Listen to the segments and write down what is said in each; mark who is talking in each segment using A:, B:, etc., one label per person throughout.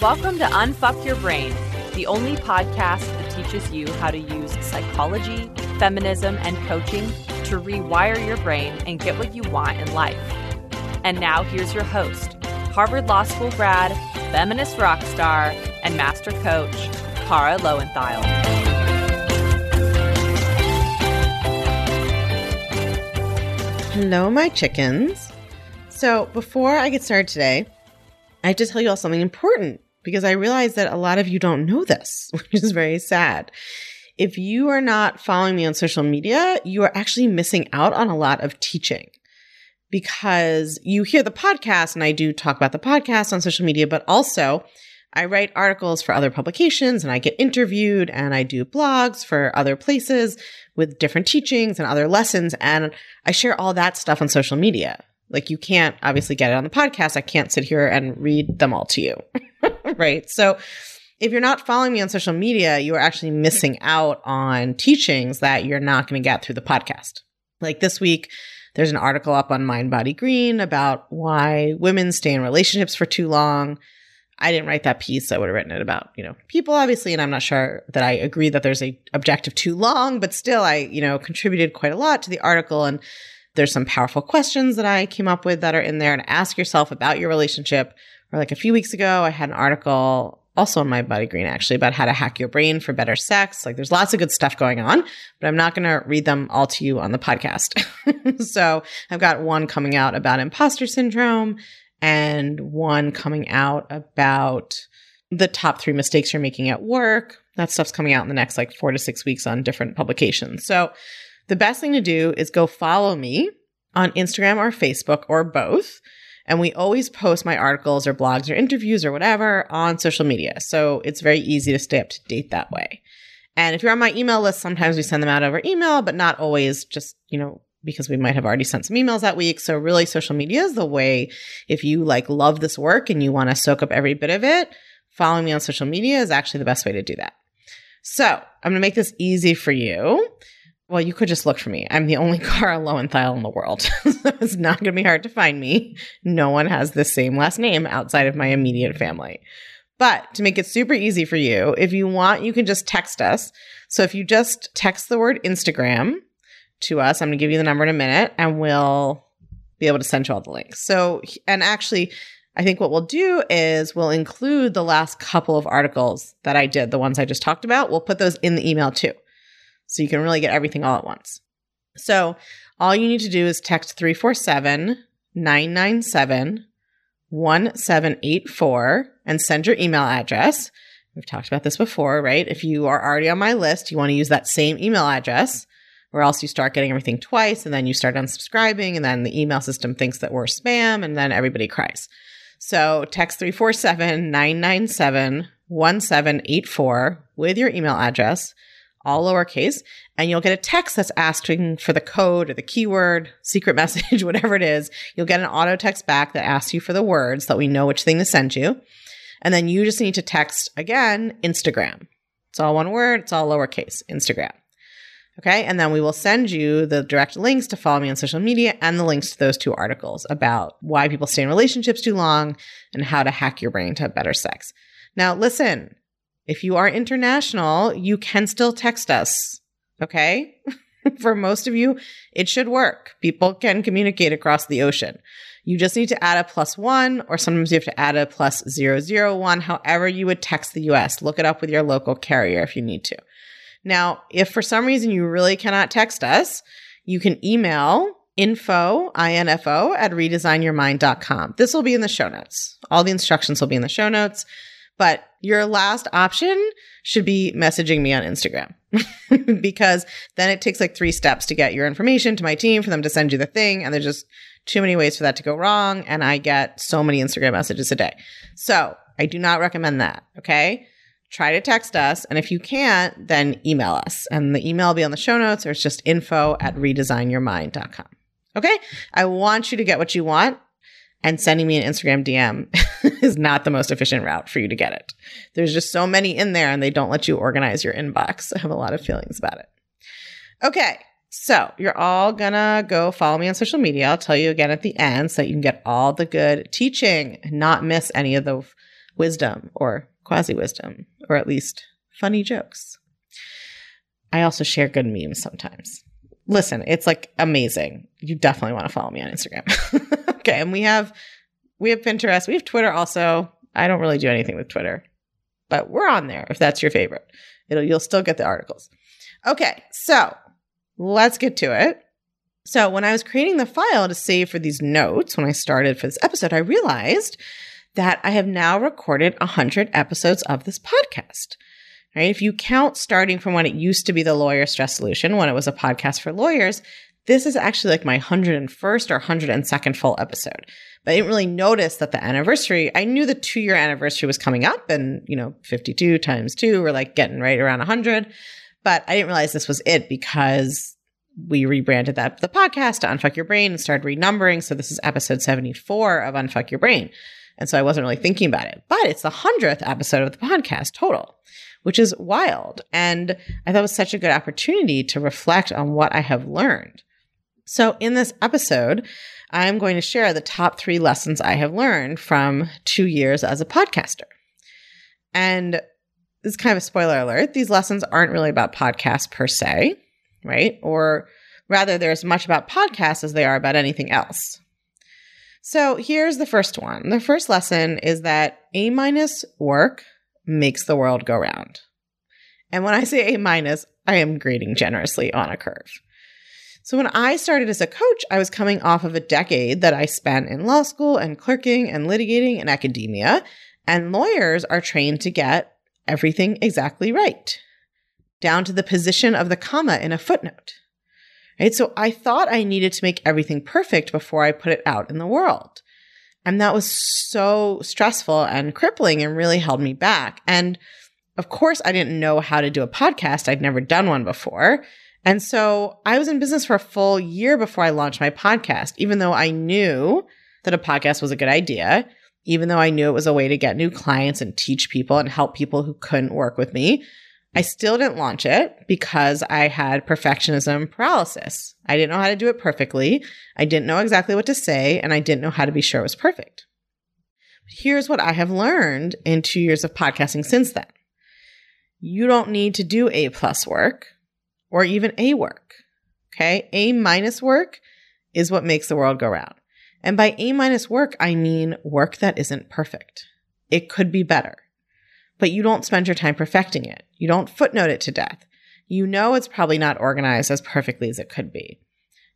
A: Welcome to Unfuck Your Brain, the only podcast that teaches you how to use psychology, feminism, and coaching to rewire your brain and get what you want in life. And now here's your host, Harvard Law School grad, feminist rock star, and master coach, Kara Loewentheil.
B: Hello, my chickens. So, before I get started today, I have to tell you all something important because I realize that a lot of you don't know this, which is very sad. If you are not following me on social media, you are actually missing out on a lot of teaching because you hear the podcast and I do talk about the podcast on social media, but also I write articles for other publications and I get interviewed and I do blogs for other places with different teachings and other lessons. And I share all that stuff on social media. Like you can't obviously get it on the podcast. I can't sit here and read them all to you. right. So if you're not following me on social media, you are actually missing out on teachings that you're not going to get through the podcast. Like this week, there's an article up on Mind Body Green about why women stay in relationships for too long. I didn't write that piece. I would have written it about, you know, people obviously. And I'm not sure that I agree that there's a objective too long, but still I, you know, contributed quite a lot to the article. And there's some powerful questions that I came up with that are in there and ask yourself about your relationship. Or like a few weeks ago, I had an article also on Mind Body Green actually about how to hack your brain for better sex. Like there's lots of good stuff going on, but I'm not going to read them all to you on the podcast. so I've got one coming out about imposter syndrome and one coming out about the top three mistakes you're making at work. That stuff's coming out in the next like four to six weeks on different publications. So the best thing to do is go follow me on Instagram or Facebook or both. And we always post my articles or blogs or interviews or whatever on social media. So it's very easy to stay up to date that way. And if you're on my email list, sometimes we send them out over email, but not always just, you know, because we might have already sent some emails that week. So really social media is the way if you like love this work and you want to soak up every bit of it, following me on social media is actually the best way to do that. So I'm going to make this easy for you. Well, you could just look for me. I'm the only Kara Loewentheil in the world. so it's not going to be hard to find me. No one has the same last name outside of my immediate family. But to make it super easy for you, if you want, you can just text us. So if you just text the word Instagram to us. I'm going to give you the number in a minute and we'll be able to send you all the links. So, and actually, I think what we'll do is we'll include the last couple of articles that I did, the ones I just talked about. We'll put those in the email too. So you can really get everything all at once. So all you need to do is text 347 997 1784 and send your email address. We've talked about this before, right? If you are already on my list, you want to use that same email address or else you start getting everything twice and then you start unsubscribing and then the email system thinks that we're spam and then everybody cries. So text 347 997 1784 with your email address, all lowercase, and you'll get a text that's asking for the code or the keyword, secret message, whatever it is. You'll get an auto text back that asks you for the words so that we know which thing to send you. And then you just need to text again, Instagram. It's all one word. It's all lowercase, Instagram. Okay. And then we will send you the direct links to follow me on social media and the links to those two articles about why people stay in relationships too long and how to hack your brain to have better sex. Now, listen, if you are international, you can still text us. Okay. For most of you, it should work. People can communicate across the ocean. You just need to add a plus one, or sometimes you have to add a plus zero zero one, however you would text the US. Look it up with your local carrier if you need to. Now, if for some reason you really cannot text us, you can email info, info at redesignyourmind.com. This will be in the show notes. All the instructions will be in the show notes. But your last option should be messaging me on Instagram because then it takes like three steps to get your information to my team for them to send you the thing. And there's just too many ways for that to go wrong. And I get so many Instagram messages a day. So I do not recommend that. Okay try to text us. And if you can't, then email us. And the email will be on the show notes or it's just info at redesignyourmind.com. Okay. I want you to get what you want. And sending me an Instagram DM is not the most efficient route for you to get it. There's just so many in there and they don't let you organize your inbox. I have a lot of feelings about it. Okay. So you're all gonna go follow me on social media. I'll tell you again at the end so that you can get all the good teaching and not miss any of the wisdom or quasi wisdom, or at least funny jokes. I also share good memes sometimes. Listen, it's like amazing. You definitely want to follow me on Instagram. okay, and we have we have Pinterest, we have Twitter also. I don't really do anything with Twitter, but we're on there if that's your favorite. It'll you'll still get the articles. Okay, so let's get to it. So, when I was creating the file to save for these notes, when I started for this episode, I realized that I have now recorded 100 episodes of this podcast. Right? If you count starting from when it used to be the Lawyer Stress Solution, when it was a podcast for lawyers, this is actually like my 101st or 102nd full episode. But I didn't really notice that the anniversary, I knew the two year anniversary was coming up and, you know, 52 times two, we're like getting right around 100. But I didn't realize this was it because we rebranded that the podcast to Unfuck Your Brain and started renumbering. So this is episode 74 of Unfuck Your Brain. And so I wasn't really thinking about it, but it's the hundredth episode of the podcast total, which is wild. And I thought it was such a good opportunity to reflect on what I have learned. So in this episode, I'm going to share the top three lessons I have learned from two years as a podcaster. And this is kind of a spoiler alert. These lessons aren't really about podcasts per se right? Or rather, they're as much about podcasts as they are about anything else. So here's the first one. The first lesson is that A minus work makes the world go round. And when I say A minus, I am grading generously on a curve. So when I started as a coach, I was coming off of a decade that I spent in law school and clerking and litigating in academia. And lawyers are trained to get everything exactly right down to the position of the comma in a footnote. Right? So I thought I needed to make everything perfect before I put it out in the world. And that was so stressful and crippling and really held me back. And of course, I didn't know how to do a podcast. I'd never done one before. And so I was in business for a full year before I launched my podcast, even though I knew that a podcast was a good idea, even though I knew it was a way to get new clients and teach people and help people who couldn't work with me. I still didn't launch it because I had perfectionism paralysis. I didn't know how to do it perfectly. I didn't know exactly what to say, and I didn't know how to be sure it was perfect. But Here's what I have learned in two years of podcasting since then. You don't need to do A plus work or even A work. Okay. A minus work is what makes the world go round. And by A minus work, I mean work that isn't perfect. It could be better but you don't spend your time perfecting it. You don't footnote it to death. You know it's probably not organized as perfectly as it could be.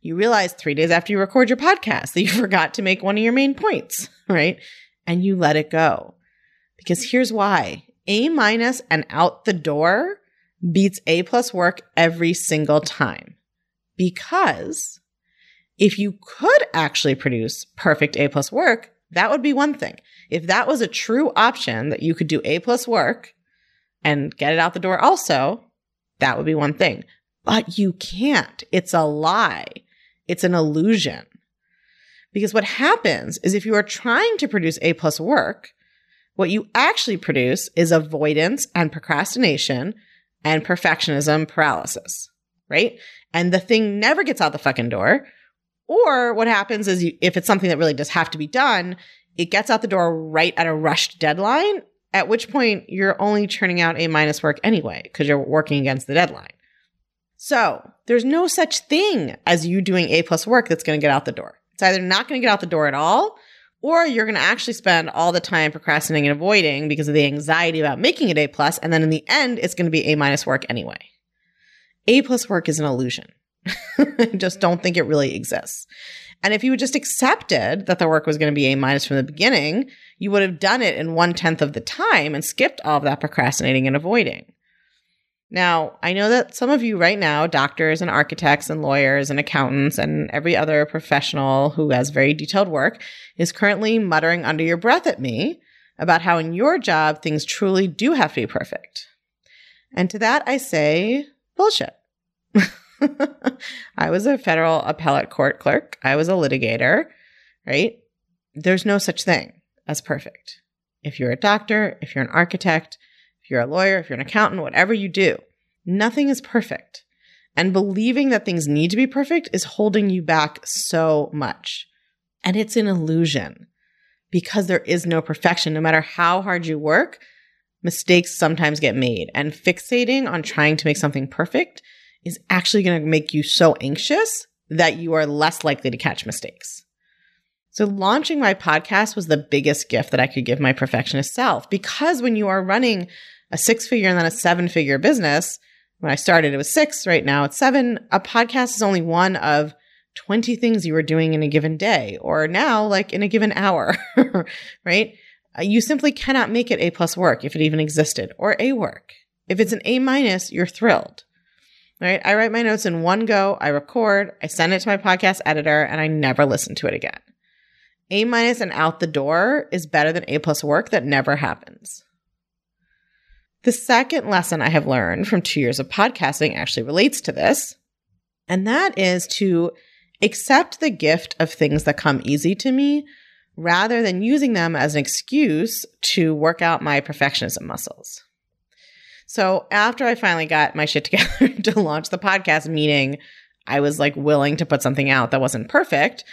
B: You realize three days after you record your podcast that you forgot to make one of your main points, right? And you let it go. Because here's why A minus and out the door beats A plus work every single time. Because if you could actually produce perfect A plus work, that would be one thing. If that was a true option that you could do A plus work and get it out the door also, that would be one thing. But you can't. It's a lie. It's an illusion. Because what happens is if you are trying to produce A plus work, what you actually produce is avoidance and procrastination and perfectionism paralysis, right? And the thing never gets out the fucking door. Or what happens is you, if it's something that really does have to be done, it gets out the door right at a rushed deadline, at which point you're only churning out A minus work anyway, because you're working against the deadline. So there's no such thing as you doing A plus work that's going to get out the door. It's either not going to get out the door at all, or you're going to actually spend all the time procrastinating and avoiding because of the anxiety about making it A plus, and then in the end, it's going to be A minus work anyway. A plus work is an illusion. I just don't think it really exists. And if you had just accepted that the work was going to be A minus from the beginning, you would have done it in one tenth of the time and skipped all of that procrastinating and avoiding. Now, I know that some of you right now, doctors and architects and lawyers and accountants and every other professional who has very detailed work is currently muttering under your breath at me about how in your job things truly do have to be perfect. And to that I say, bullshit. I was a federal appellate court clerk. I was a litigator, right? There's no such thing as perfect. If you're a doctor, if you're an architect, if you're a lawyer, if you're an accountant, whatever you do, nothing is perfect. And believing that things need to be perfect is holding you back so much. And it's an illusion because there is no perfection. No matter how hard you work, mistakes sometimes get made. And fixating on trying to make something perfect is actually going to make you so anxious that you are less likely to catch mistakes. So, launching my podcast was the biggest gift that I could give my perfectionist self because when you are running a six figure and then a seven figure business, when I started, it was six. Right now, it's seven. A podcast is only one of 20 things you were doing in a given day, or now, like in a given hour, right? Uh, you simply cannot make it A plus work if it even existed, or A work. If it's an A minus, you're thrilled. Right? I write my notes in one go, I record, I send it to my podcast editor, and I never listen to it again. A minus and out the door is better than A plus work that never happens. The second lesson I have learned from two years of podcasting actually relates to this, and that is to accept the gift of things that come easy to me rather than using them as an excuse to work out my perfectionism muscles. So after I finally got my shit together to launch the podcast, meaning I was like willing to put something out that wasn't perfect,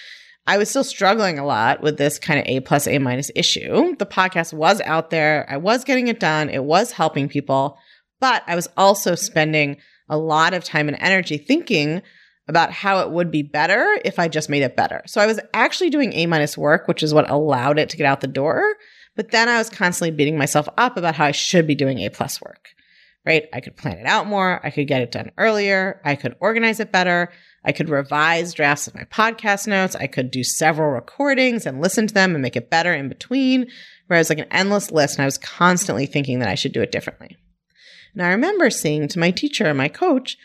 B: I was still struggling a lot with this kind of A plus A minus issue. The podcast was out there. I was getting it done. It was helping people, but I was also spending a lot of time and energy thinking about how it would be better if I just made it better. So I was actually doing A minus work, which is what allowed it to get out the door. But then I was constantly beating myself up about how I should be doing A plus work, right? I could plan it out more. I could get it done earlier. I could organize it better. I could revise drafts of my podcast notes. I could do several recordings and listen to them and make it better in between. Whereas like an endless list and I was constantly thinking that I should do it differently. And I remember saying to my teacher, and my coach,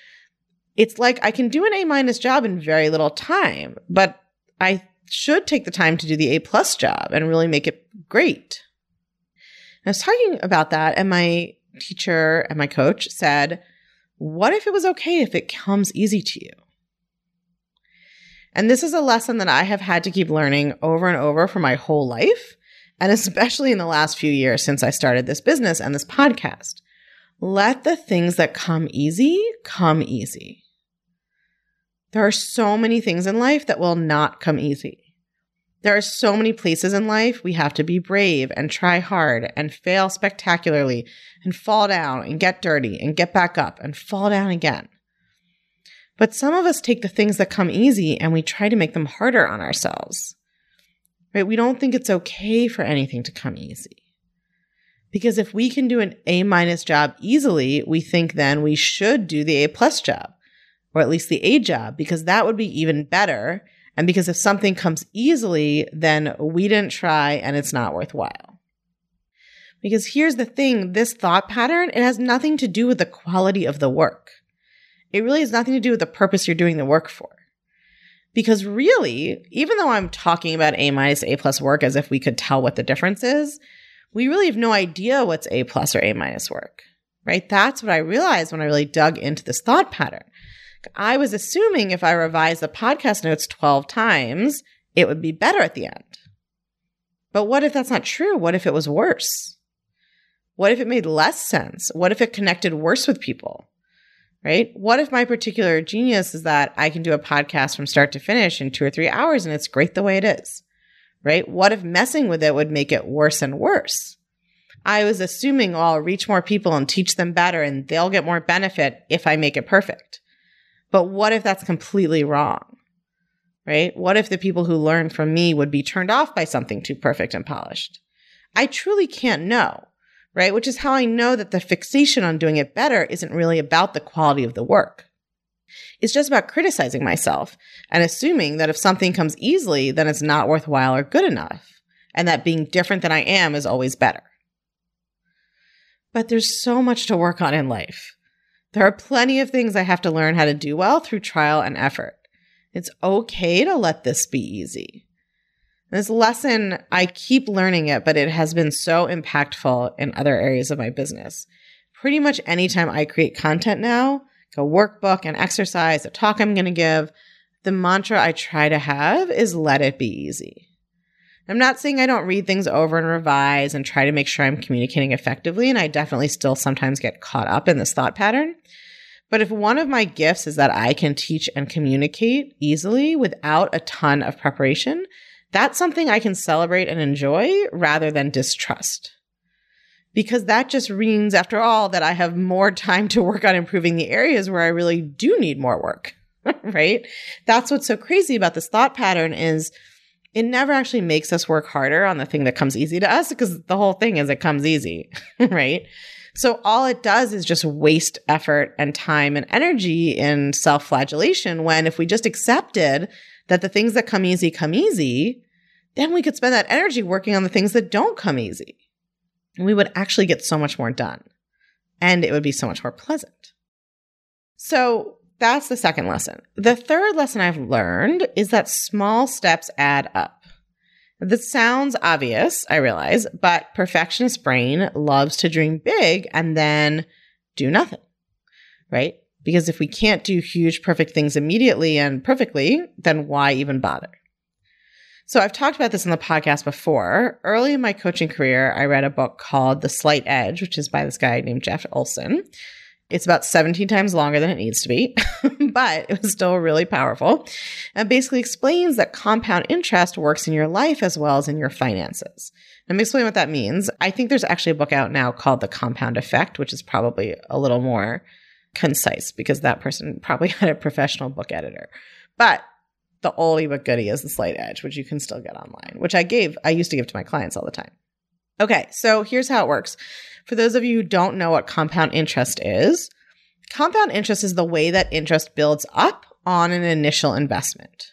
B: it's like I can do an A minus job in very little time, but I should take the time to do the A plus job and really make it great. I was talking about that and my teacher and my coach said, what if it was okay if it comes easy to you? And this is a lesson that I have had to keep learning over and over for my whole life, and especially in the last few years since I started this business and this podcast. Let the things that come easy come easy. There are so many things in life that will not come easy. There are so many places in life we have to be brave and try hard and fail spectacularly and fall down and get dirty and get back up and fall down again. But some of us take the things that come easy and we try to make them harder on ourselves. Right? We don't think it's okay for anything to come easy. Because if we can do an A minus job easily, we think then we should do the A plus job, or at least the A job, because that would be even better. And because if something comes easily, then we didn't try and it's not worthwhile. Because here's the thing this thought pattern, it has nothing to do with the quality of the work. It really has nothing to do with the purpose you're doing the work for. Because really, even though I'm talking about A minus A plus work as if we could tell what the difference is, we really have no idea what's A plus or A minus work, right? That's what I realized when I really dug into this thought pattern. I was assuming if I revised the podcast notes 12 times, it would be better at the end. But what if that's not true? What if it was worse? What if it made less sense? What if it connected worse with people? Right? What if my particular genius is that I can do a podcast from start to finish in two or three hours and it's great the way it is, right? What if messing with it would make it worse and worse? I was assuming oh, I'll reach more people and teach them better and they'll get more benefit if I make it perfect. But what if that's completely wrong? Right? What if the people who learn from me would be turned off by something too perfect and polished? I truly can't know right? Which is how I know that the fixation on doing it better isn't really about the quality of the work. It's just about criticizing myself and assuming that if something comes easily, then it's not worthwhile or good enough, and that being different than I am is always better. But there's so much to work on in life. There are plenty of things I have to learn how to do well through trial and effort. It's okay to let this be easy. This lesson, I keep learning it, but it has been so impactful in other areas of my business. Pretty much anytime I create content now, a workbook, an exercise, a talk I'm going to give, the mantra I try to have is let it be easy. I'm not saying I don't read things over and revise and try to make sure I'm communicating effectively, and I definitely still sometimes get caught up in this thought pattern. But if one of my gifts is that I can teach and communicate easily without a ton of preparation, that's something I can celebrate and enjoy rather than distrust. Because that just means, after all, that I have more time to work on improving the areas where I really do need more work, right? That's what's so crazy about this thought pattern is it never actually makes us work harder on the thing that comes easy to us because the whole thing is it comes easy, right? So all it does is just waste effort and time and energy in self flagellation when if we just accepted that the things that come easy come easy, then we could spend that energy working on the things that don't come easy. And we would actually get so much more done and it would be so much more pleasant. So that's the second lesson. The third lesson I've learned is that small steps add up. This sounds obvious, I realize, but perfectionist brain loves to dream big and then do nothing, right? Because if we can't do huge, perfect things immediately and perfectly, then why even bother? So I've talked about this in the podcast before. Early in my coaching career, I read a book called The Slight Edge, which is by this guy named Jeff Olson. It's about 17 times longer than it needs to be, but it was still really powerful. And basically explains that compound interest works in your life as well as in your finances. Let me explain what that means. I think there's actually a book out now called The Compound Effect, which is probably a little more concise because that person probably had a professional book editor. But the oldie but goodie is the Slight Edge, which you can still get online, which I gave, I used to give to my clients all the time. Okay, so here's how it works. For those of you who don't know what compound interest is, compound interest is the way that interest builds up on an initial investment.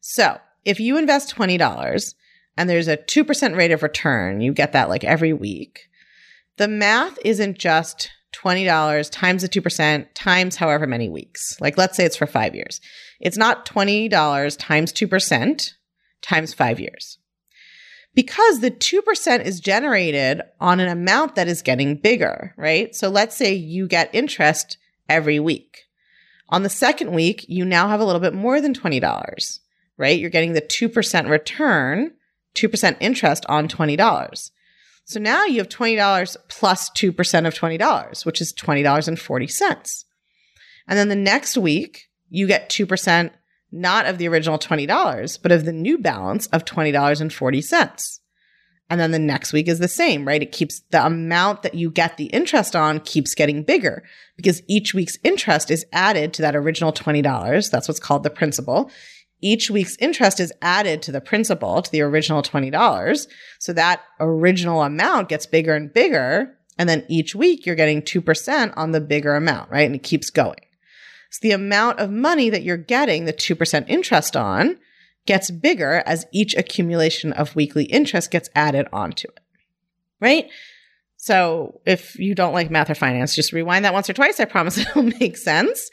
B: So if you invest $20 and there's a 2% rate of return, you get that like every week. The math isn't just $20 times the 2% times however many weeks. Like, let's say it's for five years. It's not $20 times 2% times five years. Because the 2% is generated on an amount that is getting bigger, right? So let's say you get interest every week. On the second week, you now have a little bit more than $20, right? You're getting the 2% return, 2% interest on $20. So now you have $20 plus 2% of $20, which is $20.40. And then the next week, you get 2% not of the original $20, but of the new balance of $20.40. And then the next week is the same, right? It keeps the amount that you get the interest on keeps getting bigger because each week's interest is added to that original $20. That's what's called the principal each week's interest is added to the principal, to the original $20. So that original amount gets bigger and bigger. And then each week you're getting 2% on the bigger amount, right? And it keeps going. So the amount of money that you're getting the 2% interest on gets bigger as each accumulation of weekly interest gets added onto it, right? So if you don't like math or finance, just rewind that once or twice. I promise it'll make sense.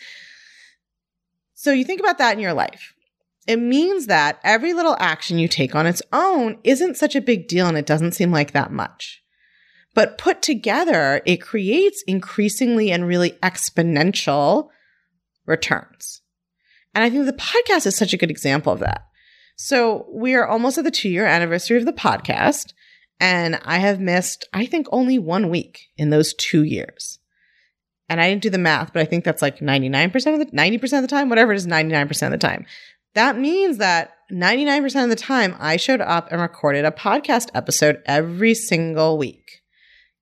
B: So you think about that in your life it means that every little action you take on its own isn't such a big deal and it doesn't seem like that much. But put together, it creates increasingly and really exponential returns. And I think the podcast is such a good example of that. So we are almost at the two year anniversary of the podcast. And I have missed, I think, only one week in those two years. And I didn't do the math, but I think that's like 99% of the, 90% of the time, whatever it is, 99% of the time. That means that 99% of the time I showed up and recorded a podcast episode every single week,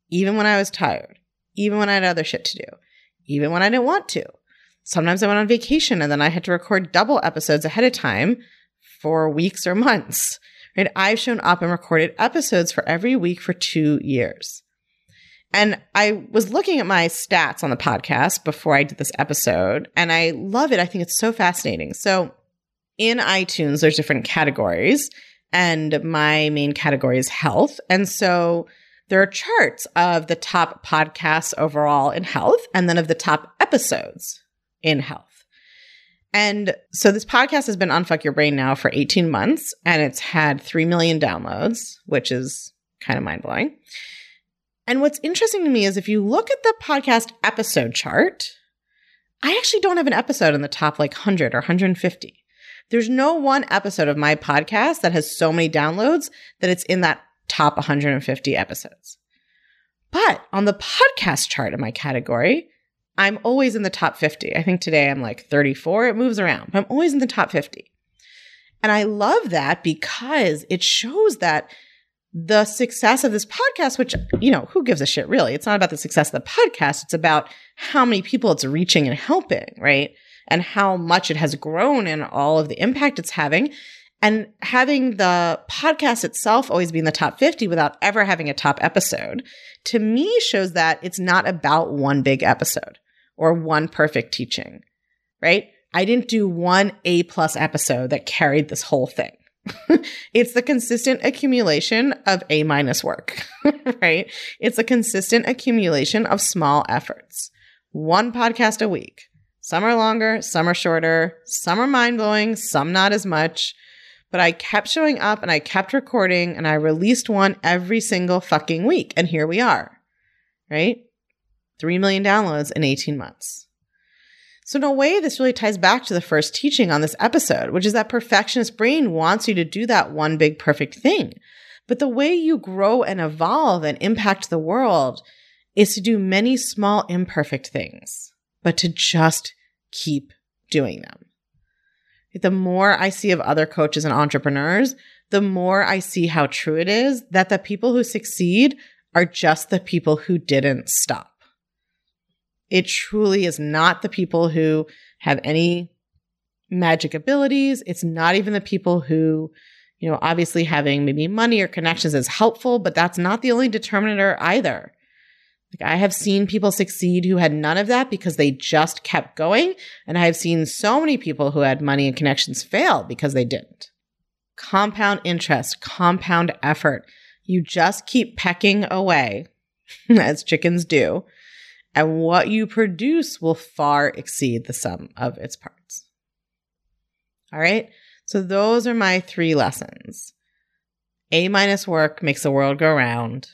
B: even when I was tired, even when I had other shit to do, even when I didn't want to. Sometimes I went on vacation and then I had to record double episodes ahead of time for weeks or months. Right? I've shown up and recorded episodes for every week for two years. And I was looking at my stats on the podcast before I did this episode, and I love it. I think it's so fascinating. So in iTunes, there's different categories, and my main category is health. And so there are charts of the top podcasts overall in health and then of the top episodes in health. And so this podcast has been Unfuck Your Brain now for 18 months and it's had 3 million downloads, which is kind of mind blowing. And what's interesting to me is if you look at the podcast episode chart, I actually don't have an episode in the top like 100 or 150. There's no one episode of my podcast that has so many downloads that it's in that top 150 episodes. But on the podcast chart in my category, I'm always in the top 50. I think today I'm like 34. It moves around, but I'm always in the top 50. And I love that because it shows that the success of this podcast, which, you know, who gives a shit really? It's not about the success of the podcast. It's about how many people it's reaching and helping, right? And how much it has grown and all of the impact it's having. And having the podcast itself always be in the top 50 without ever having a top episode to me shows that it's not about one big episode or one perfect teaching, right? I didn't do one A plus episode that carried this whole thing. it's the consistent accumulation of A minus work, right? It's a consistent accumulation of small efforts. One podcast a week. Some are longer, some are shorter, some are mind blowing, some not as much. But I kept showing up and I kept recording and I released one every single fucking week. And here we are, right? 3 million downloads in 18 months. So, in a way, this really ties back to the first teaching on this episode, which is that perfectionist brain wants you to do that one big perfect thing. But the way you grow and evolve and impact the world is to do many small imperfect things, but to just keep doing them. The more I see of other coaches and entrepreneurs, the more I see how true it is that the people who succeed are just the people who didn't stop. It truly is not the people who have any magic abilities. It's not even the people who, you know, obviously having maybe money or connections is helpful, but that's not the only determinator either. Like I have seen people succeed who had none of that because they just kept going. And I have seen so many people who had money and connections fail because they didn't. Compound interest, compound effort. You just keep pecking away as chickens do and what you produce will far exceed the sum of its parts. All right. So those are my three lessons. A minus work makes the world go round.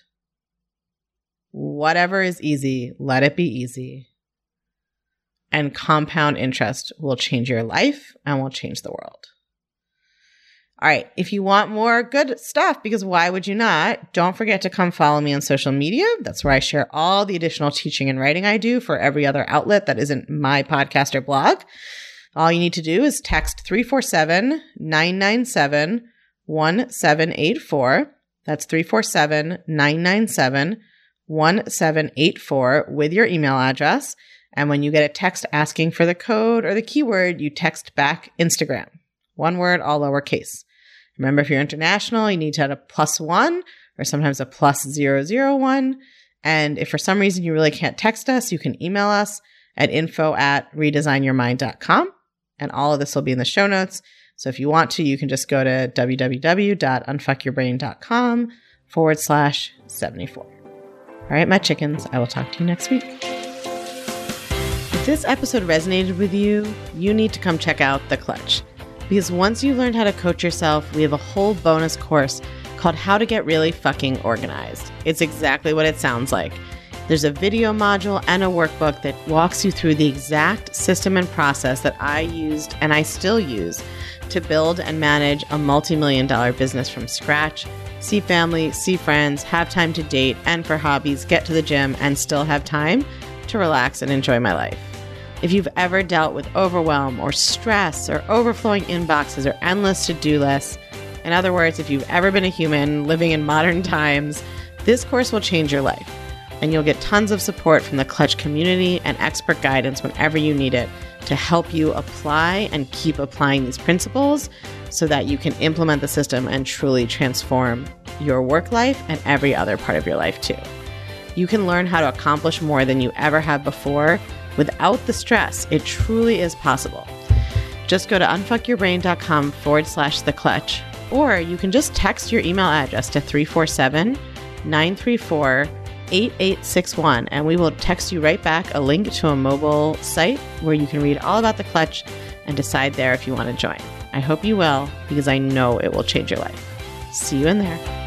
B: Whatever is easy, let it be easy. And compound interest will change your life and will change the world. All right. If you want more good stuff, because why would you not? Don't forget to come follow me on social media. That's where I share all the additional teaching and writing I do for every other outlet that isn't my podcast or blog. All you need to do is text 347 997 1784. That's 347 997 1784 with your email address. And when you get a text asking for the code or the keyword, you text back Instagram. One word, all lowercase. Remember, if you're international, you need to add a plus one or sometimes a plus zero zero one. And if for some reason you really can't text us, you can email us at info at redesignyourmind.com. And all of this will be in the show notes. So if you want to, you can just go to www.unfuckyourbrain.com forward slash 74. All right, my chickens, I will talk to you next week. If this episode resonated with you, you need to come check out The Clutch. Because once you've learned how to coach yourself, we have a whole bonus course called How to Get Really Fucking Organized. It's exactly what it sounds like. There's a video module and a workbook that walks you through the exact system and process that I used and I still use to build and manage a multi million dollar business from scratch, see family, see friends, have time to date, and for hobbies, get to the gym, and still have time to relax and enjoy my life. If you've ever dealt with overwhelm or stress or overflowing inboxes or endless to do lists, in other words, if you've ever been a human living in modern times, this course will change your life. And you'll get tons of support from the Clutch community and expert guidance whenever you need it to help you apply and keep applying these principles so that you can implement the system and truly transform your work life and every other part of your life too. You can learn how to accomplish more than you ever have before without the stress. It truly is possible. Just go to unfuckyourbrain.com forward slash the clutch, or you can just text your email address to 347 934 8861, and we will text you right back a link to a mobile site where you can read all about the clutch and decide there if you want to join. I hope you will because I know it will change your life. See you in there.